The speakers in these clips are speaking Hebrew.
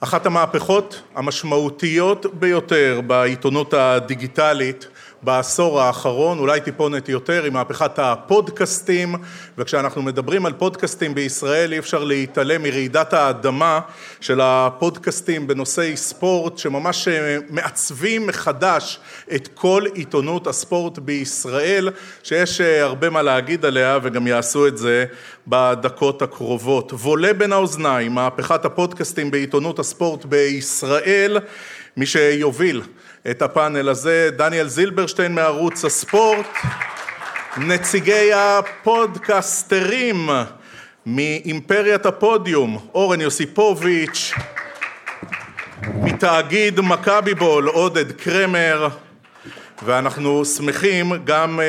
אחת המהפכות המשמעותיות ביותר בעיתונות הדיגיטלית בעשור האחרון, אולי טיפונת יותר, היא מהפכת הפודקאסטים וכשאנחנו מדברים על פודקאסטים בישראל אי אפשר להתעלם מרעידת האדמה של הפודקאסטים בנושאי ספורט שממש מעצבים מחדש את כל עיתונות הספורט בישראל שיש הרבה מה להגיד עליה וגם יעשו את זה בדקות הקרובות. וולה בין האוזניים, מהפכת הפודקאסטים בעיתונות הספורט בישראל, מי שיוביל את הפאנל הזה, דניאל זילברשטיין מערוץ הספורט, נציגי הפודקסטרים מאימפריית הפודיום, אורן יוסיפוביץ', מתאגיד מכבי בול, עודד קרמר, ואנחנו שמחים גם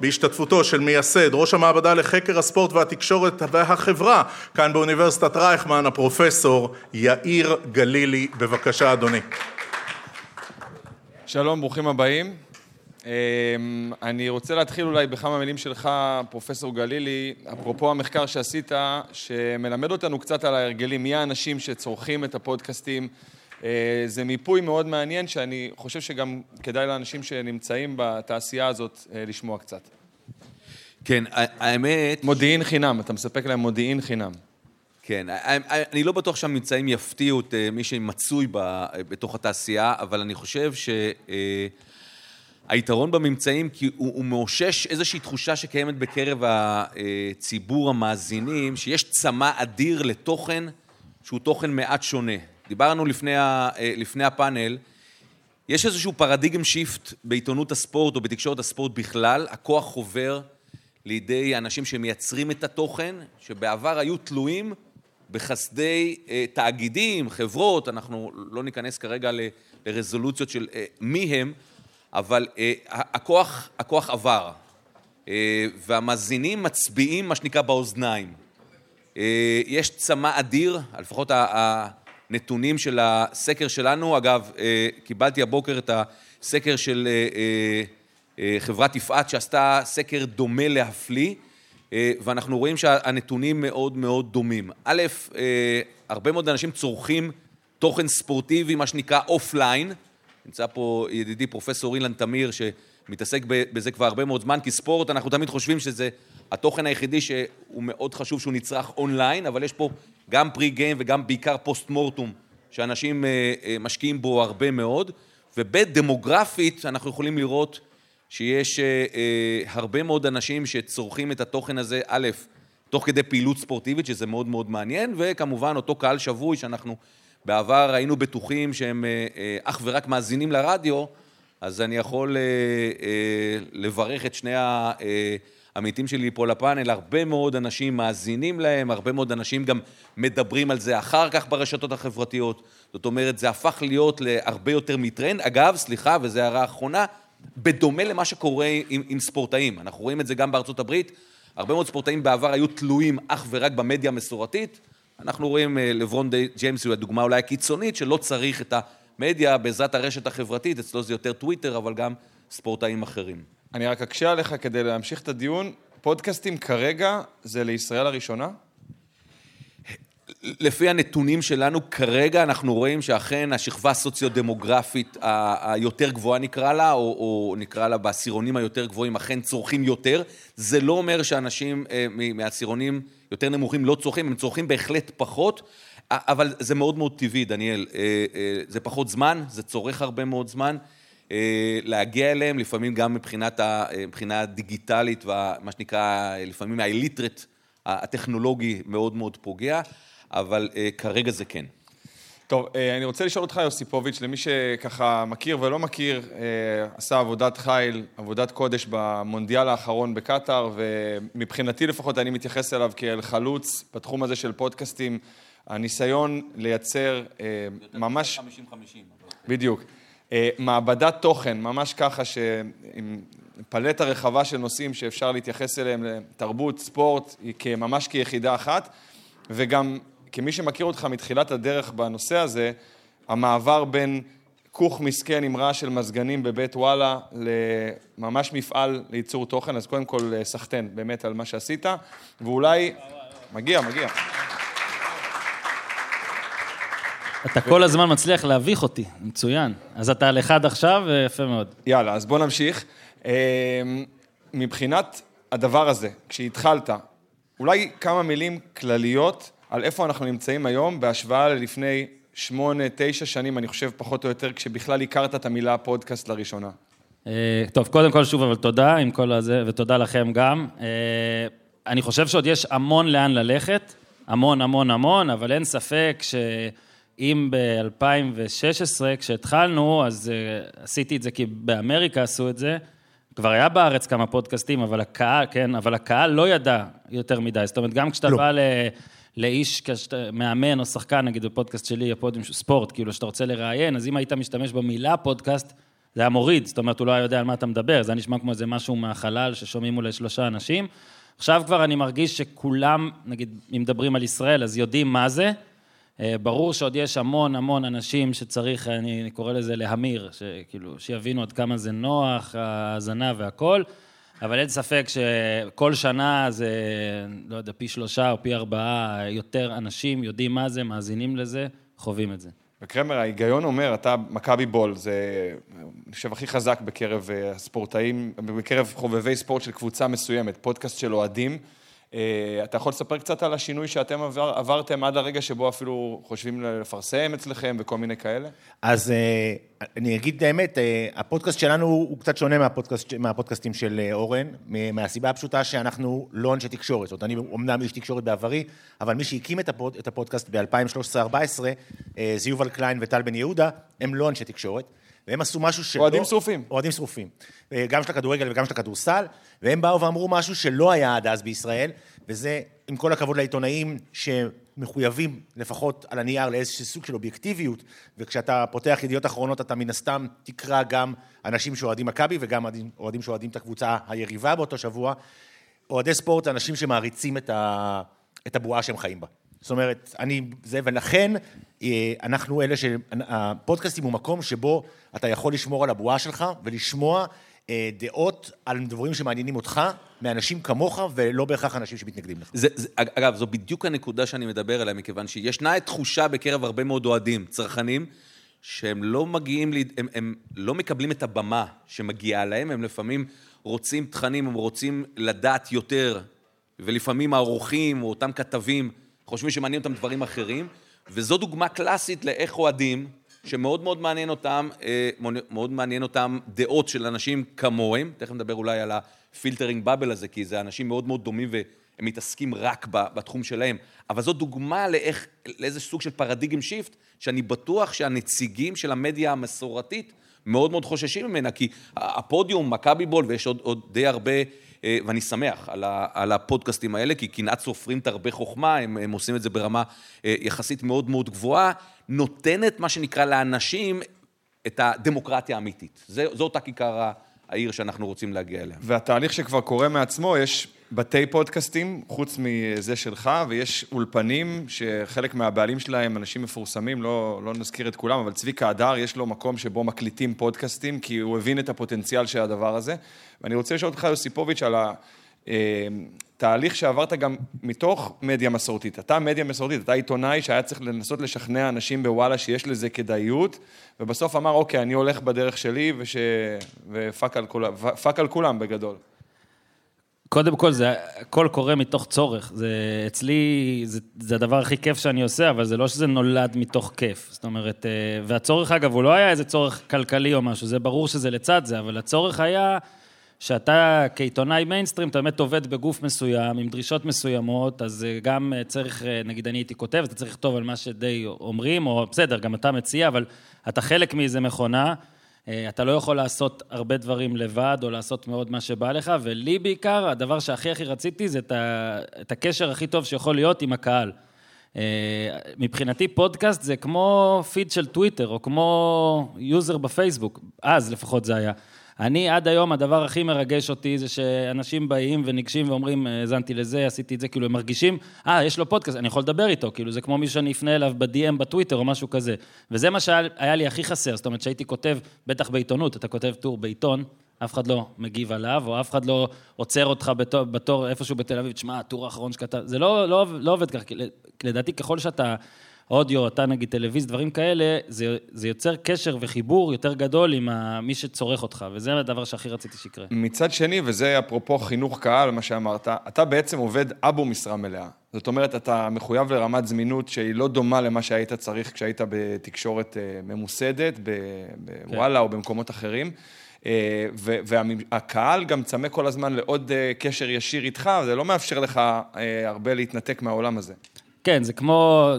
בהשתתפותו של מייסד, ראש המעבדה לחקר הספורט והתקשורת והחברה כאן באוניברסיטת רייכמן, הפרופסור יאיר גלילי. בבקשה אדוני. שלום, ברוכים הבאים. אני רוצה להתחיל אולי בכמה מילים שלך, פרופסור גלילי, אפרופו המחקר שעשית, שמלמד אותנו קצת על ההרגלים, מי האנשים שצורכים את הפודקאסטים. זה מיפוי מאוד מעניין, שאני חושב שגם כדאי לאנשים שנמצאים בתעשייה הזאת לשמוע קצת. כן, האמת... מודיעין חינם, אתה מספק להם מודיעין חינם. כן, אני לא בטוח שהממצאים יפתיעו את מי שמצוי בתוך התעשייה, אבל אני חושב שהיתרון בממצאים, כי הוא מאושש איזושהי תחושה שקיימת בקרב הציבור המאזינים, שיש צמא אדיר לתוכן שהוא תוכן מעט שונה. דיברנו לפני הפאנל, יש איזשהו פרדיגם שיפט בעיתונות הספורט או בתקשורת הספורט בכלל, הכוח חובר לידי אנשים שמייצרים את התוכן, שבעבר היו תלויים בחסדי תאגידים, חברות, אנחנו לא ניכנס כרגע לרזולוציות של מי הם, אבל הכוח, הכוח עבר, והמאזינים מצביעים מה שנקרא באוזניים. יש צמא אדיר, לפחות הנתונים של הסקר שלנו, אגב, קיבלתי הבוקר את הסקר של חברת יפעת שעשתה סקר דומה להפליא, ואנחנו רואים שהנתונים מאוד מאוד דומים. א', הרבה מאוד אנשים צורכים תוכן ספורטיבי, מה שנקרא offline, נמצא פה ידידי פרופסור אילן תמיר שמתעסק בזה כבר הרבה מאוד זמן, כי ספורט אנחנו תמיד חושבים שזה התוכן היחידי שהוא מאוד חשוב שהוא נצרך אונליין, אבל יש פה גם פרי גיים וגם בעיקר פוסט מורטום שאנשים משקיעים בו הרבה מאוד, וב', דמוגרפית אנחנו יכולים לראות שיש הרבה מאוד אנשים שצורכים את התוכן הזה, א', תוך כדי פעילות ספורטיבית, שזה מאוד מאוד מעניין, וכמובן אותו קהל שבוי שאנחנו בעבר היינו בטוחים שהם אך ורק מאזינים לרדיו, אז אני יכול לברך את שני העמיתים שלי פה לפאנל, הרבה מאוד אנשים מאזינים להם, הרבה מאוד אנשים גם מדברים על זה אחר כך ברשתות החברתיות, זאת אומרת, זה הפך להיות להרבה יותר מטרנד. אגב, סליחה, וזו הערה אחרונה, בדומה למה שקורה עם, עם ספורטאים, אנחנו רואים את זה גם בארצות הברית, הרבה מאוד ספורטאים בעבר היו תלויים אך ורק במדיה המסורתית, אנחנו רואים לברון ג'יימס הוא הדוגמה אולי הקיצונית שלא צריך את המדיה בעזרת הרשת החברתית, אצלו זה יותר טוויטר, אבל גם ספורטאים אחרים. אני רק אקשה עליך כדי להמשיך את הדיון, פודקאסטים כרגע זה לישראל הראשונה? לפי הנתונים שלנו כרגע אנחנו רואים שאכן השכבה הסוציו-דמוגרפית היותר גבוהה נקרא לה, או, או נקרא לה בעשירונים היותר גבוהים, אכן צורכים יותר. זה לא אומר שאנשים מהעשירונים יותר נמוכים לא צורכים, הם צורכים בהחלט פחות, אבל זה מאוד מאוד טבעי, דניאל. זה פחות זמן, זה צורך הרבה מאוד זמן. להגיע אליהם, לפעמים גם מבחינת, מבחינה דיגיטלית, ומה שנקרא, לפעמים האליטרט הטכנולוגי מאוד מאוד פוגע. אבל כרגע זה כן. טוב, אני רוצה לשאול אותך, יוסיפוביץ', למי שככה מכיר ולא מכיר, עשה עבודת חיל, עבודת קודש במונדיאל האחרון בקטאר, ומבחינתי לפחות אני מתייחס אליו כאל חלוץ בתחום הזה של פודקאסטים, הניסיון לייצר ממש... 50-50. בדיוק. מעבדת תוכן, ממש ככה, עם פלטה רחבה של נושאים שאפשר להתייחס אליהם לתרבות, ספורט, ממש כיחידה אחת, וגם כמי שמכיר אותך מתחילת הדרך בנושא הזה, המעבר בין כוך מסכן עם רעש של מזגנים בבית וואלה לממש מפעל לייצור תוכן, אז קודם כל סחטיין באמת על מה שעשית, ואולי... מגיע, מגיע. אתה כל הזמן מצליח להביך אותי, מצוין. אז אתה על אחד עכשיו, יפה מאוד. יאללה, אז בוא נמשיך. אה, מבחינת הדבר הזה, כשהתחלת, אולי כמה מילים כלליות על איפה אנחנו נמצאים היום בהשוואה ללפני שמונה, תשע שנים, אני חושב, פחות או יותר, כשבכלל הכרת את המילה פודקאסט לראשונה. אה, טוב, קודם כל שוב, אבל תודה עם כל הזה, ותודה לכם גם. אה, אני חושב שעוד יש המון לאן ללכת, המון המון המון, אבל אין ספק שאם ב-2016, כשהתחלנו, אז uh, עשיתי את זה כי באמריקה עשו את זה, כבר היה בארץ כמה פודקאסטים, אבל הקהל, כן, אבל הקהל לא ידע יותר מדי. זאת אומרת, גם כשאתה לא. בא ל... לאיש, כשאתה מאמן או שחקן, נגיד בפודקאסט שלי, הפודיום ספורט, כאילו, שאתה רוצה לראיין, אז אם היית משתמש במילה פודקאסט, זה היה מוריד, זאת אומרת, הוא לא היה יודע על מה אתה מדבר, זה היה נשמע כמו איזה משהו מהחלל ששומעים אולי שלושה אנשים. עכשיו כבר אני מרגיש שכולם, נגיד, אם מדברים על ישראל, אז יודעים מה זה. אה, ברור שעוד יש המון המון אנשים שצריך, אני קורא לזה להמיר, שכאילו, שיבינו עד כמה זה נוח, ההאזנה והכול, אבל אין ספק שכל שנה זה, לא יודע, פי שלושה או פי ארבעה יותר אנשים יודעים מה זה, מאזינים לזה, חווים את זה. וקרמר, ההיגיון אומר, אתה מכבי בול, זה, אני הכי חזק בקרב אה, הספורטאים, בקרב חובבי ספורט של קבוצה מסוימת, פודקאסט של אוהדים. אה, אתה יכול לספר קצת על השינוי שאתם עבר, עברתם עד הרגע שבו אפילו חושבים לפרסם אצלכם וכל מיני כאלה? אז אה, אני אגיד את האמת, אה, הפודקאסט שלנו הוא קצת שונה מהפודקאסט, מהפודקאסטים של אורן, מהסיבה הפשוטה שאנחנו לא אנשי תקשורת. זאת אומרת, אני אומנם איש תקשורת בעברי, אבל מי שהקים את, הפוד, את הפודקאסט ב-2013-2014, זה יובל קליין וטל בן יהודה, הם לא אנשי תקשורת. והם עשו משהו שלא... אוהדים שרופים. אוהדים שרופים. גם של הכדורגל וגם של הכדורסל, והם באו ואמרו משהו שלא היה עד אז בישראל, וזה, עם כל הכבוד לעיתונאים שמחויבים לפחות על הנייר לאיזשהו סוג של אובייקטיביות, וכשאתה פותח ידיעות אחרונות אתה מן הסתם תקרא גם אנשים שאוהדים מכבי וגם אוהדים שאוהדים את הקבוצה היריבה באותו שבוע. אוהדי ספורט זה אנשים שמעריצים את, ה... את הבועה שהם חיים בה. זאת אומרת, אני זה, ולכן אה, אנחנו אלה שהפודקאסטים הוא מקום שבו אתה יכול לשמור על הבועה שלך ולשמוע אה, דעות על דברים שמעניינים אותך, מאנשים כמוך, ולא בהכרח אנשים שמתנגדים לך. זה, זה, אגב, זו בדיוק הנקודה שאני מדבר עליה, מכיוון שישנה תחושה בקרב הרבה מאוד אוהדים, צרכנים, שהם לא מגיעים, הם, הם לא מקבלים את הבמה שמגיעה להם, הם לפעמים רוצים תכנים, הם רוצים לדעת יותר, ולפעמים העורכים או אותם כתבים חושבים שמעניין אותם דברים אחרים, וזו דוגמה קלאסית לאיך אוהדים, שמאוד מאוד מעניין אותם, אה, מאוד מעניין אותם דעות של אנשים כמוהם, תכף נדבר אולי על ה filtering bubble הזה, כי זה אנשים מאוד מאוד דומים והם מתעסקים רק בתחום שלהם, אבל זו דוגמה לאיך, לאיזה סוג של paradigm shift, שאני בטוח שהנציגים של המדיה המסורתית מאוד מאוד חוששים ממנה, כי הפודיום, מכבי בול, ויש עוד, עוד די הרבה ואני שמח על, ה, על הפודקאסטים האלה, כי קנאת סופרים תרבה חוכמה, הם, הם עושים את זה ברמה אה, יחסית מאוד מאוד גבוהה, נותנת מה שנקרא לאנשים את הדמוקרטיה האמיתית. זו אותה כיכר העיר שאנחנו רוצים להגיע אליה. והתהליך שכבר קורה מעצמו, יש בתי פודקאסטים, חוץ מזה שלך, ויש אולפנים שחלק מהבעלים שלהם אנשים מפורסמים, לא, לא נזכיר את כולם, אבל צביקה הדר, יש לו מקום שבו מקליטים פודקאסטים, כי הוא הבין את הפוטנציאל של הדבר הזה. ואני רוצה לשאול אותך, יוסיפוביץ', על התהליך שעברת גם מתוך מדיה מסורתית. אתה מדיה מסורתית, אתה עיתונאי שהיה צריך לנסות לשכנע אנשים בוואלה שיש לזה כדאיות, ובסוף אמר, אוקיי, אני הולך בדרך שלי, וש... ופאק על, כולם, על כולם בגדול. קודם כל, זה הכל קורה מתוך צורך. זה אצלי, זה, זה הדבר הכי כיף שאני עושה, אבל זה לא שזה נולד מתוך כיף. זאת אומרת, אה, והצורך, אגב, הוא לא היה איזה צורך כלכלי או משהו, זה ברור שזה לצד זה, אבל הצורך היה שאתה כעיתונאי מיינסטרים, אתה באמת עובד בגוף מסוים, עם דרישות מסוימות, אז אה, גם אה, צריך, נגיד אני הייתי כותב, אתה צריך לכתוב על מה שדי אומרים, או בסדר, גם אתה מציע, אבל אתה חלק מאיזה מכונה. אה, אתה לא יכול לעשות הרבה דברים לבד, או לעשות מאוד מה שבא לך, ולי בעיקר, הדבר שהכי הכי רציתי זה את הקשר הכי טוב שיכול להיות עם הקהל. אה, מבחינתי פודקאסט זה כמו פיד של טוויטר, או כמו user בפייסבוק, אז לפחות זה היה. אני עד היום, הדבר הכי מרגש אותי זה שאנשים באים וניגשים ואומרים, האזנתי לזה, עשיתי את זה, כאילו הם מרגישים, אה, ah, יש לו פודקאסט, אני יכול לדבר איתו, כאילו זה כמו מישהו שאני אפנה אליו ב-DM בטוויטר או משהו כזה. וזה מה שהיה לי הכי חסר, זאת אומרת שהייתי כותב, בטח בעיתונות, אתה כותב טור בעיתון, אף אחד לא מגיב עליו, או אף אחד לא עוצר אותך בתור, בתור איפשהו בתל אביב, תשמע, הטור האחרון שכתב, זה לא, לא, לא עובד ככה, לדעתי ככל שאתה אודיו, אתה נגיד טלוויזיה, דברים כאלה, זה, זה יוצר קשר וחיבור יותר גדול עם ה, מי שצורך אותך, וזה הדבר שהכי רציתי שיקרה. מצד שני, וזה אפרופו חינוך קהל, מה שאמרת, אתה בעצם עובד אבו משרה מלאה. זאת אומרת, אתה מחויב לרמת זמינות שהיא לא דומה למה שהיית צריך כשהיית בתקשורת אה, ממוסדת, בוואלה כן. או במקומות אחרים. אה, והקהל גם צמא כל הזמן לעוד אה, קשר ישיר איתך, זה לא מאפשר לך הרבה להתנתק מהעולם הזה. כן, זה כמו,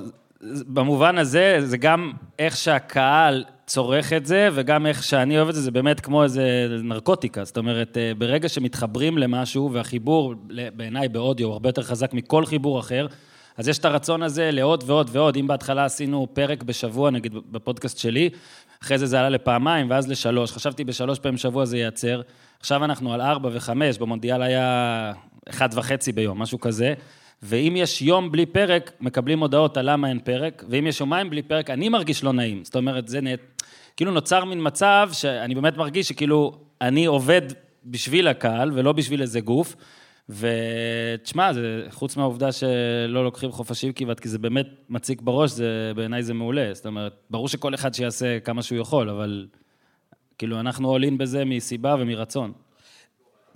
במובן הזה, זה גם איך שהקהל צורך את זה, וגם איך שאני אוהב את זה, זה באמת כמו איזה נרקוטיקה. זאת אומרת, אה, ברגע שמתחברים למשהו, והחיבור בעיניי באודיו הוא הרבה יותר חזק מכל חיבור אחר, אז יש את הרצון הזה לעוד ועוד ועוד. אם בהתחלה עשינו פרק בשבוע, נגיד בפודקאסט שלי, אחרי זה זה עלה לפעמיים, ואז לשלוש. חשבתי בשלוש פעמים בשבוע זה ייעצר. עכשיו אנחנו על ארבע וחמש, במונדיאל היה אחד וחצי ביום, משהו כזה. ואם יש יום בלי פרק, מקבלים הודעות על למה אין פרק, ואם יש יומיים בלי פרק, אני מרגיש לא נעים. זאת אומרת, זה נת... כאילו נוצר מין מצב שאני באמת מרגיש שכאילו אני עובד בשביל הקהל ולא בשביל איזה גוף. ותשמע, זה, חוץ מהעובדה שלא לוקחים חופשים כמעט, כי זה באמת מציק בראש, זה, בעיניי זה מעולה. זאת אומרת, ברור שכל אחד שיעשה כמה שהוא יכול, אבל כאילו, אנחנו עולים בזה מסיבה ומרצון.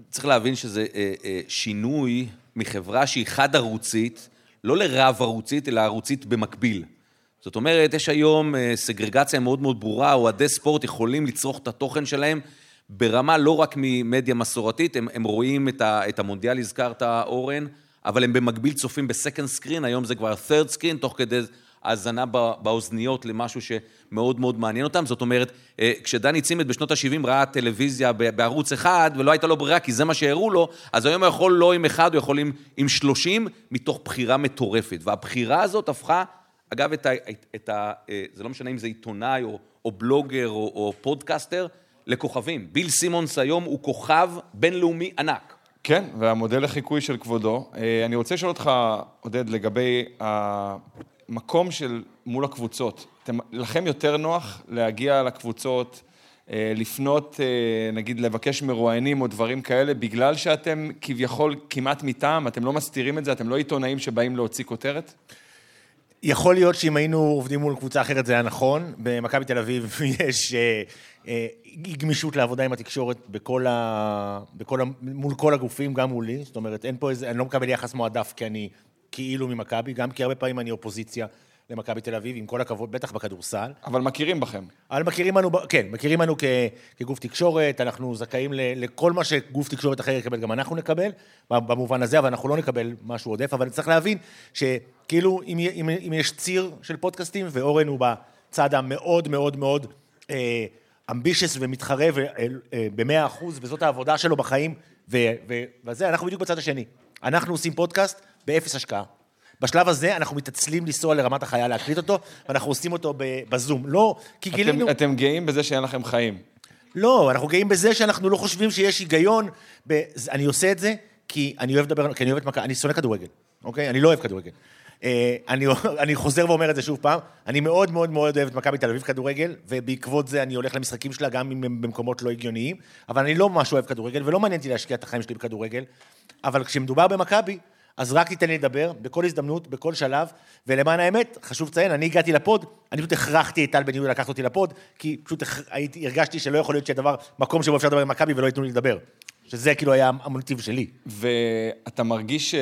צריך להבין שזה אה, אה, שינוי מחברה שהיא חד-ערוצית, לא לרב-ערוצית, אלא ערוצית במקביל. זאת אומרת, יש היום אה, סגרגציה מאוד מאוד ברורה, אוהדי ספורט יכולים לצרוך את התוכן שלהם ברמה לא רק ממדיה מסורתית, הם, הם רואים את, ה, את המונדיאל, הזכרת אורן, אבל הם במקביל צופים בסקנד סקרין, היום זה כבר third סקרין, תוך כדי האזנה באוזניות למשהו שמאוד מאוד מעניין אותם. זאת אומרת, אה, כשדני צימד בשנות ה-70 ראה טלוויזיה בערוץ אחד, ולא הייתה לו ברירה כי זה מה שהראו לו, אז היום הוא יכול לא עם אחד, הוא יכול עם, עם 30, מתוך בחירה מטורפת. והבחירה הזאת הפכה, אגב, את ה, את ה, אה, זה לא משנה אם זה עיתונאי או, או בלוגר או, או פודקאסטר, לכוכבים. ביל סימונס היום הוא כוכב בינלאומי ענק. כן, והמודל לחיקוי של כבודו. אה, אני רוצה לשאול אותך, עודד, לגבי המקום של מול הקבוצות. אתם, לכם יותר נוח להגיע לקבוצות, אה, לפנות, אה, נגיד, לבקש מרואיינים או דברים כאלה, בגלל שאתם כביכול כמעט מטעם, אתם לא מסתירים את זה, אתם לא עיתונאים שבאים להוציא כותרת? יכול להיות שאם היינו עובדים מול קבוצה אחרת זה היה נכון. במכבי תל אביב יש אה, אה, גמישות לעבודה עם התקשורת בכל ה... בכל ה... מול כל הגופים, גם מולי. זאת אומרת, אין פה איזה... אני לא מקבל יחס מועדף כי אני כאילו ממכבי, גם כי הרבה פעמים אני אופוזיציה למכבי תל אביב, עם כל הכבוד, בטח בכדורסל. אבל מכירים בכם. אבל מכירים בנו, כן, מכירים בנו כ, כגוף תקשורת, אנחנו זכאים ל, לכל מה שגוף תקשורת אחר יקבל, גם אנחנו נקבל, במובן הזה, אבל אנחנו לא נקבל משהו עודף, אבל צריך להבין שכאילו, אם, אם, אם יש ציר של פודקאסטים, ואורן הוא בצד המאוד מאוד מאוד אה, אמבישס ומתחרה אה, אה, במאה אחוז, וזאת העבודה שלו בחיים, ו, ו, וזה, אנחנו בדיוק בצד השני. אנחנו עושים פודקאסט באפס השקעה. בשלב הזה אנחנו מתעצלים לנסוע לרמת החייל להקליט אותו, ואנחנו עושים אותו בזום. לא, כי גילינו... אתם, אתם גאים בזה שאין לכם חיים. לא, אנחנו גאים בזה שאנחנו לא חושבים שיש היגיון. ב... אני עושה את זה כי אני אוהב לדבר, כי אני אוהב את מכבי, אני שונא כדורגל, אוקיי? אני לא אוהב כדורגל. אה, אני, אני חוזר ואומר את זה שוב פעם, אני מאוד מאוד מאוד אוהב את מכבי תל אביב כדורגל, ובעקבות זה אני הולך למשחקים שלה גם אם הם במקומות לא הגיוניים, אבל אני לא ממש אוהב כדורגל, ולא מעניין אותי להשקיע את החיים שלי בכדורגל, אבל כשמדובר במכבי, אז רק תיתן לי לדבר, בכל הזדמנות, בכל שלב, ולמען האמת, חשוב לציין, אני הגעתי לפוד, אני פשוט הכרחתי את טל בן יהודה לקחת אותי לפוד, כי פשוט הייתי, הרגשתי שלא יכול להיות שהדבר, מקום שבו אפשר לדבר עם מכבי ולא ייתנו לי לדבר. שזה כאילו היה המוטיב שלי. ואתה מרגיש אה,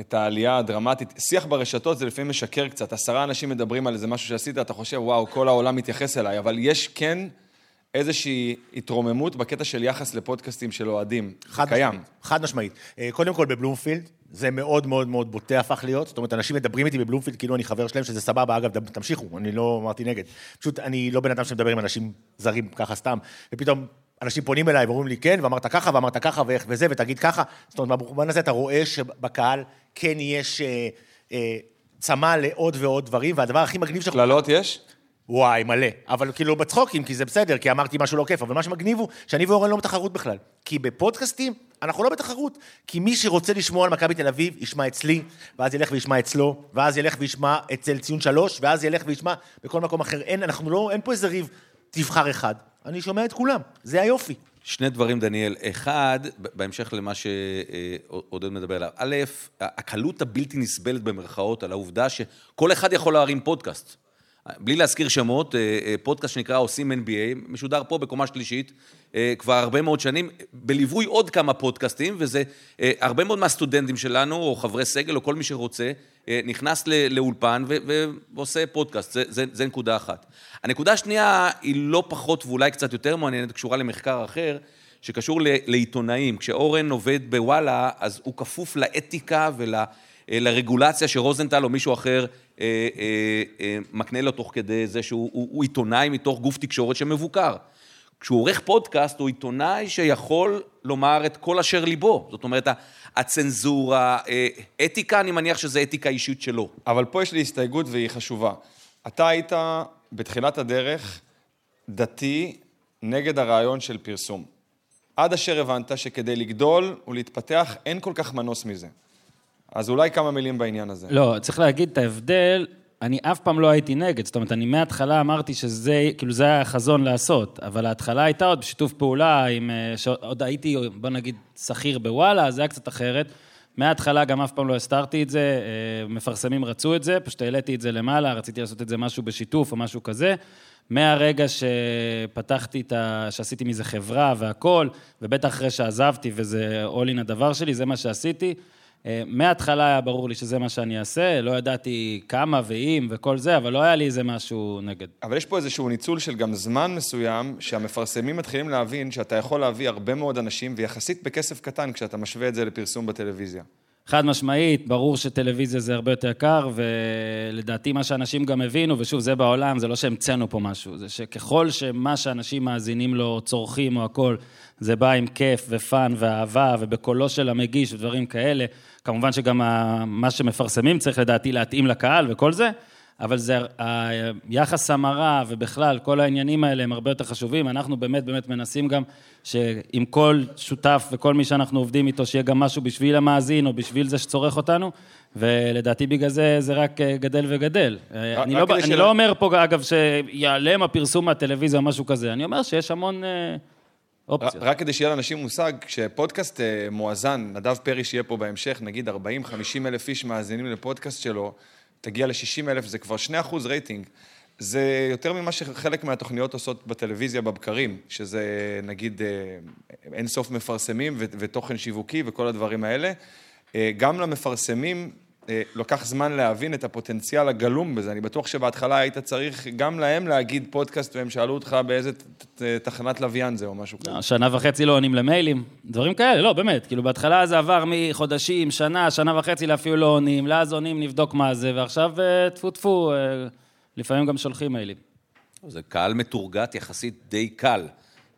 את העלייה הדרמטית, שיח ברשתות זה לפעמים משקר קצת, עשרה אנשים מדברים על איזה משהו שעשית, אתה חושב, וואו, כל העולם מתייחס אליי, אבל יש כן איזושהי התרוממות בקטע של יחס לפודקאסטים של אוהדים. חד קיים. משמעית, חד משמעית. אה, קודם כל בבלומפילד, זה מאוד מאוד מאוד בוטה הפך להיות, זאת אומרת, אנשים מדברים איתי בבלומפילד כאילו אני חבר שלהם, שזה סבבה, אגב, תמשיכו, אני לא אמרתי נגד. פשוט אני לא בן אדם שמדבר עם אנשים זרים ככה סתם, ופתאום אנשים פונים אליי ואומרים לי, כן, ואמרת ככה, ואמרת ככה, ואיך וזה, ותגיד ככה. זאת אומרת, במובן הזה אתה רואה שבקהל כן יש אה, אה, צמא לעוד ועוד דברים, והדבר הכי מגניב שאנחנו... קללות יש? וואי, מלא. אבל כאילו בצחוקים, כי זה בסדר, כי אמרתי משהו לא כיף, אבל מה שמגניב הוא שאני ואורן לא בתחרות בכלל. כי בפודקאסטים, אנחנו לא בתחרות. כי מי שרוצה לשמוע על מכבי תל אביב, ישמע אצלי, ואז ילך וישמע אצלו, ואז ילך וישמע אצל ציון שלוש, ואז ילך וישמע בכל מקום אחר. אין, אנחנו לא, אין פה איזה ריב, תבחר אחד. אני שומע את כולם, זה היופי. שני דברים, דניאל. אחד, בהמשך למה שעודד מדבר עליו. א', הקלות הבלתי נסבלת במרכאות על העובדה שכל אחד יכול להרים פודקאסט. בלי להזכיר שמות, אה, אה, פודקאסט שנקרא עושים NBA, משודר פה בקומה שלישית אה, כבר הרבה מאוד שנים, בליווי עוד כמה פודקאסטים, וזה הרבה מאוד מהסטודנטים שלנו, או חברי סגל, או כל מי שרוצה, נכנס לאולפן ועושה פודקאסט, זה, זה, זה נקודה אחת. הנקודה השנייה היא לא פחות ואולי קצת יותר מעניינת, קשורה למחקר אחר, שקשור לעיתונאים. כשאורן עובד בוואלה, אז הוא כפוף לאתיקה ולרגולציה שרוזנטל או מישהו אחר מקנה לו תוך כדי זה שהוא הוא, הוא עיתונאי מתוך גוף תקשורת שמבוקר. כשהוא עורך פודקאסט, הוא עיתונאי שיכול לומר את כל אשר ליבו. זאת אומרת, הצנזורה, אתיקה, אני מניח שזה אתיקה אישית שלו. אבל פה יש לי הסתייגות והיא חשובה. אתה היית בתחילת הדרך דתי נגד הרעיון של פרסום. עד אשר הבנת שכדי לגדול ולהתפתח אין כל כך מנוס מזה. אז אולי כמה מילים בעניין הזה. לא, צריך להגיד את ההבדל, אני אף פעם לא הייתי נגד, זאת אומרת, אני מההתחלה אמרתי שזה, כאילו זה היה החזון לעשות, אבל ההתחלה הייתה עוד בשיתוף פעולה עם, אה, שעוד הייתי, בוא נגיד, שכיר בוואלה, אז זה היה קצת אחרת. מההתחלה גם אף פעם לא הסתרתי את זה, אה, מפרסמים רצו את זה, פשוט העליתי את זה למעלה, רציתי לעשות את זה משהו בשיתוף או משהו כזה. מהרגע שפתחתי את ה... שעשיתי מזה חברה והכול, ובטח אחרי שעזבתי וזה all in הדבר שלי, זה מה שעשיתי. אה, מההתחלה היה ברור לי שזה מה שאני אעשה, לא ידעתי כמה ואם וכל זה, אבל לא היה לי איזה משהו נגד. אבל יש פה איזשהו ניצול של גם זמן מסוים, שהמפרסמים מתחילים להבין שאתה יכול להביא הרבה מאוד אנשים, ויחסית בכסף קטן, כשאתה משווה את זה לפרסום בטלוויזיה. חד משמעית, ברור שטלוויזיה זה הרבה יותר יקר, ולדעתי מה שאנשים גם הבינו, ושוב, זה בעולם, זה לא שהמצאנו פה משהו, זה שככל שמה שאנשים מאזינים לו, צורכים או הכל, זה בא עם כיף ופאן ואהבה, ובקולו של המגיש ודברים כאלה, כמובן שגם מה שמפרסמים צריך לדעתי להתאים לקהל וכל זה, אבל זה, היחס המרה ובכלל, כל העניינים האלה הם הרבה יותר חשובים. אנחנו באמת באמת מנסים גם שעם כל שותף וכל מי שאנחנו עובדים איתו, שיהיה גם משהו בשביל המאזין או בשביל זה שצורך אותנו, ולדעתי בגלל זה זה רק אה, גדל וגדל. אה, אני, לא, אני לא אומר פה, אגב, שיעלם הפרסום מהטלוויזיה או משהו כזה, אני אומר שיש המון... אה, אופציות. רק כדי שיהיה לאנשים מושג, כשפודקאסט מואזן, נדב פרי שיהיה פה בהמשך, נגיד 40-50 אלף איש מאזינים לפודקאסט שלו, תגיע ל-60 אלף, זה כבר 2 אחוז רייטינג. זה יותר ממה שחלק מהתוכניות עושות בטלוויזיה בבקרים, שזה נגיד אה, אין סוף מפרסמים ותוכן שיווקי וכל הדברים האלה. אה, גם למפרסמים לוקח זמן להבין את הפוטנציאל הגלום בזה. אני בטוח שבהתחלה היית צריך גם להם להגיד פודקאסט והם שאלו אותך באיזה תחנת לוויין זה או משהו כזה. לא, שנה וחצי לא עונים למיילים, דברים כאלה, לא, באמת. כאילו בהתחלה זה עבר מחודשים, שנה, שנה וחצי לאפילו לא עונים, לאז עונים, נבדוק מה זה, ועכשיו אה, טפו טפו, אה, לפעמים גם שולחים מיילים. זה קהל מתורגת יחסית די קל.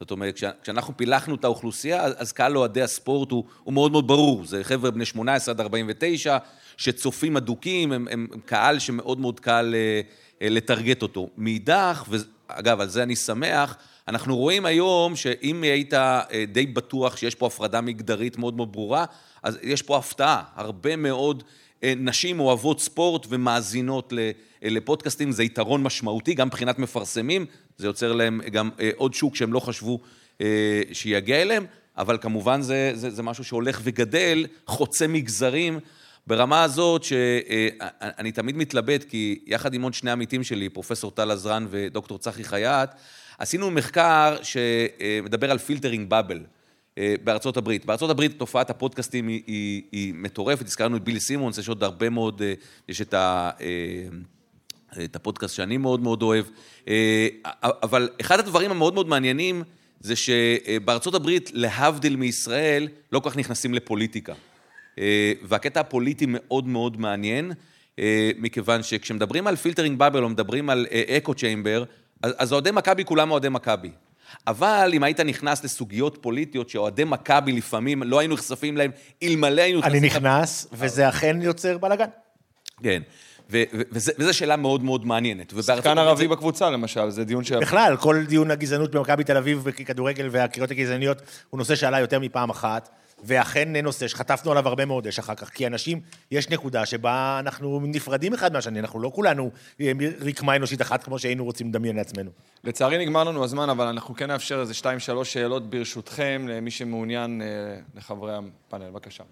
זאת אומרת, כשאנחנו פילחנו את האוכלוסייה, אז קהל אוהדי הספורט הוא, הוא מאוד מאוד ברור. זה חבר'ה בני 18 עד 49, שצופים אדוקים, הם, הם, הם קהל שמאוד מאוד קל אה, אה, לטרגט אותו. מאידך, ואגב, על זה אני שמח, אנחנו רואים היום שאם היית אה, די בטוח שיש פה הפרדה מגדרית מאוד מאוד ברורה, אז יש פה הפתעה. הרבה מאוד נשים אוהבות ספורט ומאזינות לפודקאסטים, זה יתרון משמעותי, גם מבחינת מפרסמים, זה יוצר להם גם עוד שוק שהם לא חשבו שיגיע אליהם, אבל כמובן זה, זה, זה משהו שהולך וגדל, חוצה מגזרים. ברמה הזאת שאני תמיד מתלבט, כי יחד עם עוד שני עמיתים שלי, פרופסור טל עזרן ודוקטור צחי חייט, עשינו מחקר שמדבר על פילטרינג באבל. בארצות הברית. בארצות הברית תופעת הפודקאסטים היא, היא, היא מטורפת, הזכרנו את ביל סימונס, יש עוד הרבה מאוד, יש את, ה, את הפודקאסט שאני מאוד מאוד אוהב, אבל אחד הדברים המאוד מאוד מעניינים זה שבארצות הברית, להבדיל מישראל, לא כל כך נכנסים לפוליטיקה. אה, והקטע הפוליטי מאוד מאוד מעניין, אה, מכיוון שכשמדברים על filtering bubble או מדברים על echo chamber, אז אוהדי מכבי כולם אוהדי מכבי. אבל אם היית נכנס לסוגיות פוליטיות שאוהדי מכבי לפעמים לא היינו נחשפים להם, אלמלא היינו. אני נכנס, וזה אכן יוצר בלאגן. כן. וזו שאלה מאוד מאוד מעניינת. שחקן ערבי בקבוצה, למשל, זה דיון ש... בכלל, כל דיון הגזענות במכבי תל אביב וכדורגל והקריאות הגזעניות הוא נושא שעלה יותר מפעם אחת. ואכן נושא שחטפנו עליו הרבה מאוד אש אחר כך, כי אנשים, יש נקודה שבה אנחנו נפרדים אחד מהשני, אנחנו לא כולנו אה, רקמה אנושית אחת כמו שהיינו רוצים לדמיין לעצמנו. לצערי נגמר לנו הזמן, אבל אנחנו כן נאפשר איזה שתיים, שלוש שאלות ברשותכם, למי שמעוניין, אה, לחברי הפאנל. בבקשה.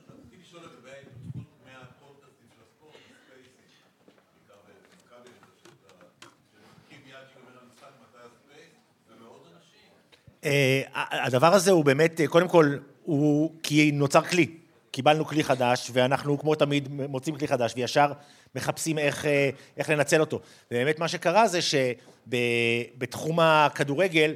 הדבר הזה הוא באמת, אה, קודם כל, הוא כי נוצר כלי. קיבלנו כלי חדש, ואנחנו כמו תמיד מוצאים כלי חדש, וישר מחפשים איך, אה, איך לנצל אותו. ובאמת מה שקרה זה שבתחום הכדורגל,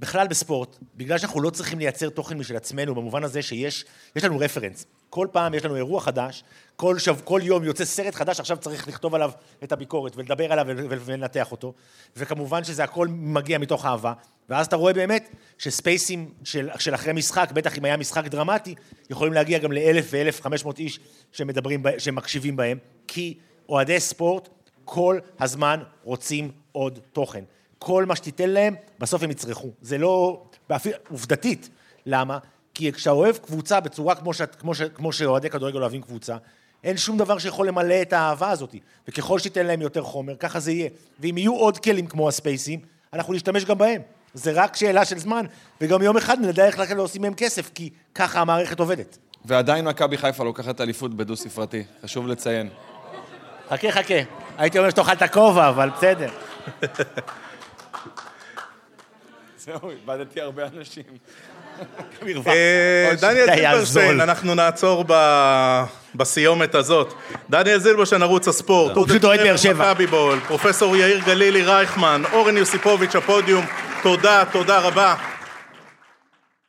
בכלל בספורט, בגלל שאנחנו לא צריכים לייצר תוכן משל עצמנו, במובן הזה שיש לנו רפרנס. כל פעם יש לנו אירוע חדש, כל, שב, כל יום יוצא סרט חדש, עכשיו צריך לכתוב עליו את הביקורת ולדבר עליו ולנתח אותו, וכמובן שזה הכל מגיע מתוך אהבה, ואז אתה רואה באמת שספייסים של, של אחרי משחק, בטח אם היה משחק דרמטי, יכולים להגיע גם לאלף ואלף חמש מאות איש שמדברים, שמקשיבים בהם, כי אוהדי ספורט כל הזמן רוצים עוד תוכן. כל מה שתיתן להם, בסוף הם יצרכו. זה לא, עובדתית. למה? כי כשאתה אוהב קבוצה בצורה כמו, ש... כמו, ש... כמו שאוהדי כדורגל אוהבים קבוצה, אין שום דבר שיכול למלא את האהבה הזאת. וככל שתיתן להם יותר חומר, ככה זה יהיה. ואם יהיו עוד כלים כמו הספייסים, אנחנו נשתמש גם בהם. זה רק שאלה של זמן, וגם יום אחד נדע איך לכם להוסיף מהם כסף, כי ככה המערכת עובדת. ועדיין מכבי חיפה לוקחת אליפות בדו-ספרתי, חשוב לציין. חכה, חכה. הייתי אומר שתאכל את הכובע, אבל בסדר. זהו, איבדתי הרבה אנשים. אה, דניאל זילברשטיין, אנחנו נעצור בסיומת הזאת. דניאל זילברשטיין, ערוץ הספורט. הוא פשוט אוהד באר שבע. פרופסור יאיר גלילי רייכמן, אורן יוסיפוביץ', הפודיום. תודה, תודה רבה.